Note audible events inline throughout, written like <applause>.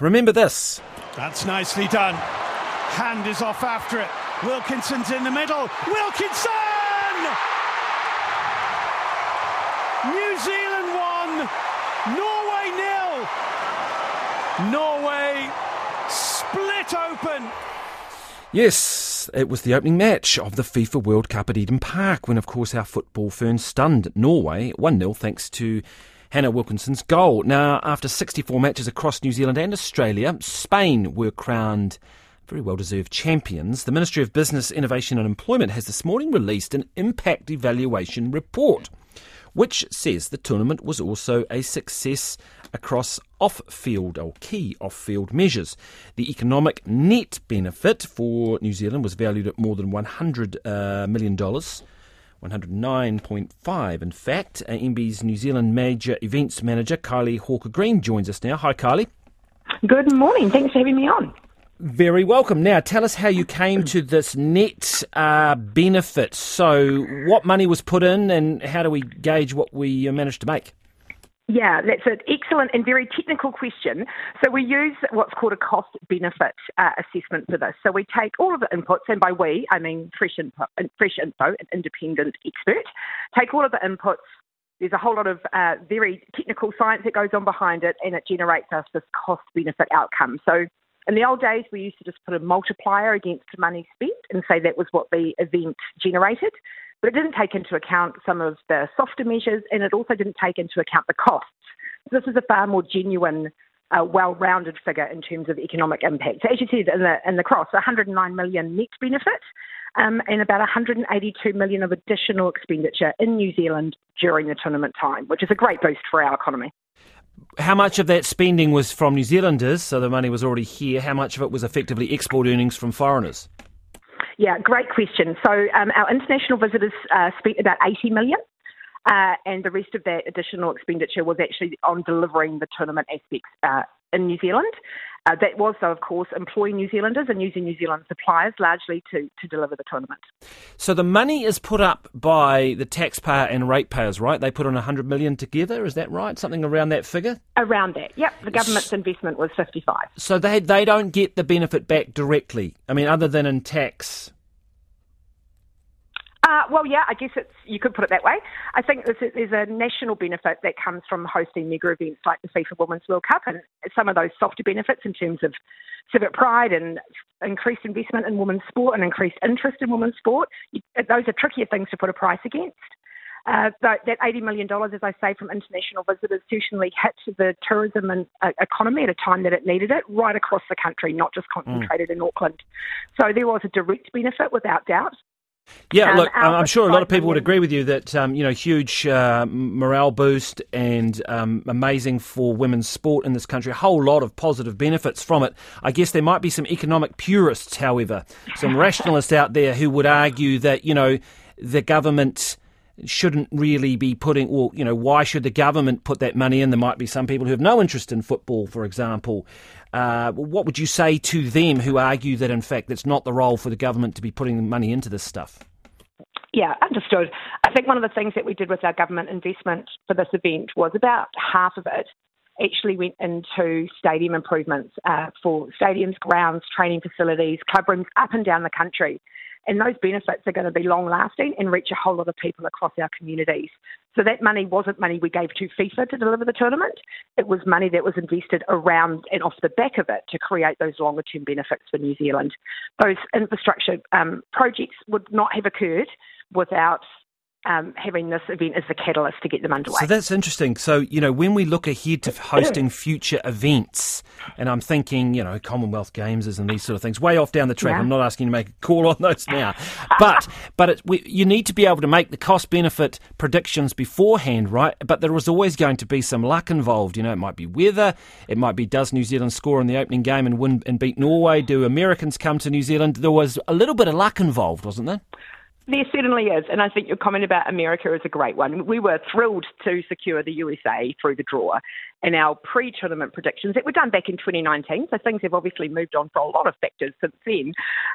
Remember this. That's nicely done. Hand is off after it. Wilkinson's in the middle. Wilkinson! New Zealand won. Norway nil. Norway split open. Yes, it was the opening match of the FIFA World Cup at Eden Park when, of course, our football ferns stunned Norway 1 0 thanks to Hannah Wilkinson's goal. Now, after 64 matches across New Zealand and Australia, Spain were crowned very well deserved champions. The Ministry of Business, Innovation and Employment has this morning released an impact evaluation report, which says the tournament was also a success across off field or key off field measures. The economic net benefit for New Zealand was valued at more than $100 uh, million. 109.5. In fact, uh, MBIE's New Zealand major events manager, Kylie Hawker Green, joins us now. Hi, Kylie. Good morning. Thanks for having me on. Very welcome. Now, tell us how you came to this net uh, benefit. So, what money was put in, and how do we gauge what we uh, managed to make? Yeah, that's an excellent and very technical question. So we use what's called a cost benefit uh, assessment for this. So we take all of the inputs, and by we, I mean Fresh Info, Fresh Info an independent expert, take all of the inputs. There's a whole lot of uh, very technical science that goes on behind it, and it generates us this cost benefit outcome. So in the old days, we used to just put a multiplier against money spent and say that was what the event generated but it didn't take into account some of the softer measures and it also didn't take into account the costs. So this is a far more genuine, uh, well-rounded figure in terms of economic impact. So as you said in the, in the cross, 109 million net benefit um, and about 182 million of additional expenditure in New Zealand during the tournament time, which is a great boost for our economy. How much of that spending was from New Zealanders, so the money was already here? How much of it was effectively export earnings from foreigners? Yeah, great question. So um, our international visitors uh, spent about 80 million. Uh, and the rest of that additional expenditure was actually on delivering the tournament aspects uh, in New Zealand. Uh, that was, though, of course, employing New Zealanders and using New Zealand suppliers largely to, to deliver the tournament. So the money is put up by the taxpayer and ratepayers, right? They put on 100 million together, is that right? Something around that figure? Around that, yep. The government's investment was 55. So they, they don't get the benefit back directly, I mean, other than in tax uh, well, yeah, I guess it's you could put it that way. I think there's, there's a national benefit that comes from hosting mega events like the FIFA Women's World Cup, and some of those softer benefits in terms of civic pride and increased investment in women's sport and increased interest in women's sport. Those are trickier things to put a price against. Uh, that $80 million, as I say, from international visitors certainly hit the tourism and, uh, economy at a time that it needed it, right across the country, not just concentrated mm. in Auckland. So there was a direct benefit, without doubt. Yeah, um, look, I'm sure a lot of people would agree with you that um, you know huge uh, morale boost and um, amazing for women's sport in this country. A whole lot of positive benefits from it. I guess there might be some economic purists, however, some <laughs> rationalists out there who would argue that you know the government shouldn't really be putting, well, you know, why should the government put that money in? There might be some people who have no interest in football, for example. Uh, what would you say to them who argue that, in fact, it's not the role for the government to be putting money into this stuff? Yeah, understood. I think one of the things that we did with our government investment for this event was about half of it actually went into stadium improvements uh, for stadiums, grounds, training facilities, club rooms up and down the country. And those benefits are going to be long lasting and reach a whole lot of people across our communities. So that money wasn't money we gave to FIFA to deliver the tournament. It was money that was invested around and off the back of it to create those longer term benefits for New Zealand. Those infrastructure um, projects would not have occurred without um, having this event as the catalyst to get them underway. So that's interesting. So, you know, when we look ahead to hosting <clears throat> future events, and I'm thinking, you know, Commonwealth Games and these sort of things, way off down the track. Yeah. I'm not asking you to make a call on those now. But <laughs> but it, we, you need to be able to make the cost benefit predictions beforehand, right? But there is always going to be some luck involved. You know, it might be weather, it might be does New Zealand score in the opening game and win and beat Norway? Do Americans come to New Zealand? There was a little bit of luck involved, wasn't there? There certainly is, and I think your comment about America is a great one. We were thrilled to secure the USA through the draw in our pre tournament predictions that were done back in 2019, so things have obviously moved on for a lot of factors since then,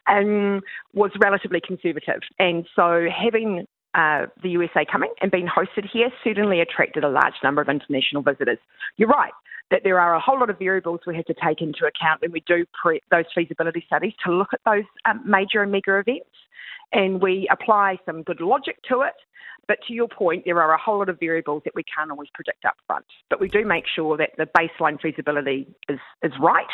and was relatively conservative. And so having uh, the USA coming and being hosted here certainly attracted a large number of international visitors. You're right. that there are a whole lot of variables we have to take into account when we do pre- those feasibility studies to look at those um, major and mega events. And we apply some good logic to it. But to your point, there are a whole lot of variables that we can't always predict up front. But we do make sure that the baseline feasibility is, is right.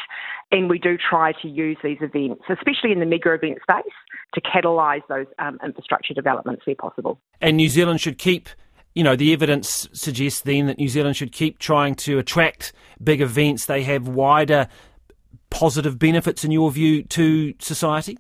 And we do try to use these events, especially in the mega event space, to catalyse those um, infrastructure developments where possible. And New Zealand should keep you know, the evidence suggests then that New Zealand should keep trying to attract big events. They have wider positive benefits, in your view, to society?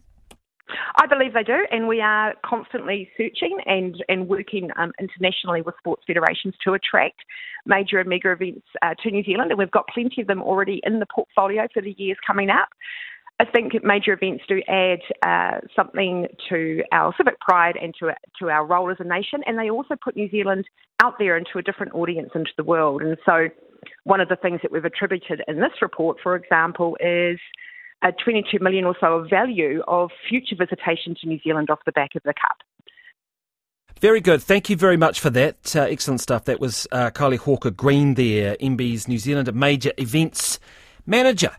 I believe they do, and we are constantly searching and, and working um, internationally with sports federations to attract major and mega events uh, to New Zealand, and we've got plenty of them already in the portfolio for the years coming up. I think major events do add uh, something to our civic pride and to to our role as a nation, and they also put New Zealand out there into a different audience into the world. And so, one of the things that we've attributed in this report, for example, is a 22 million or so of value of future visitation to New Zealand off the back of the Cup. Very good. Thank you very much for that. Uh, excellent stuff. That was uh, Kylie Hawker Green there, MBIE's New Zealand major events manager.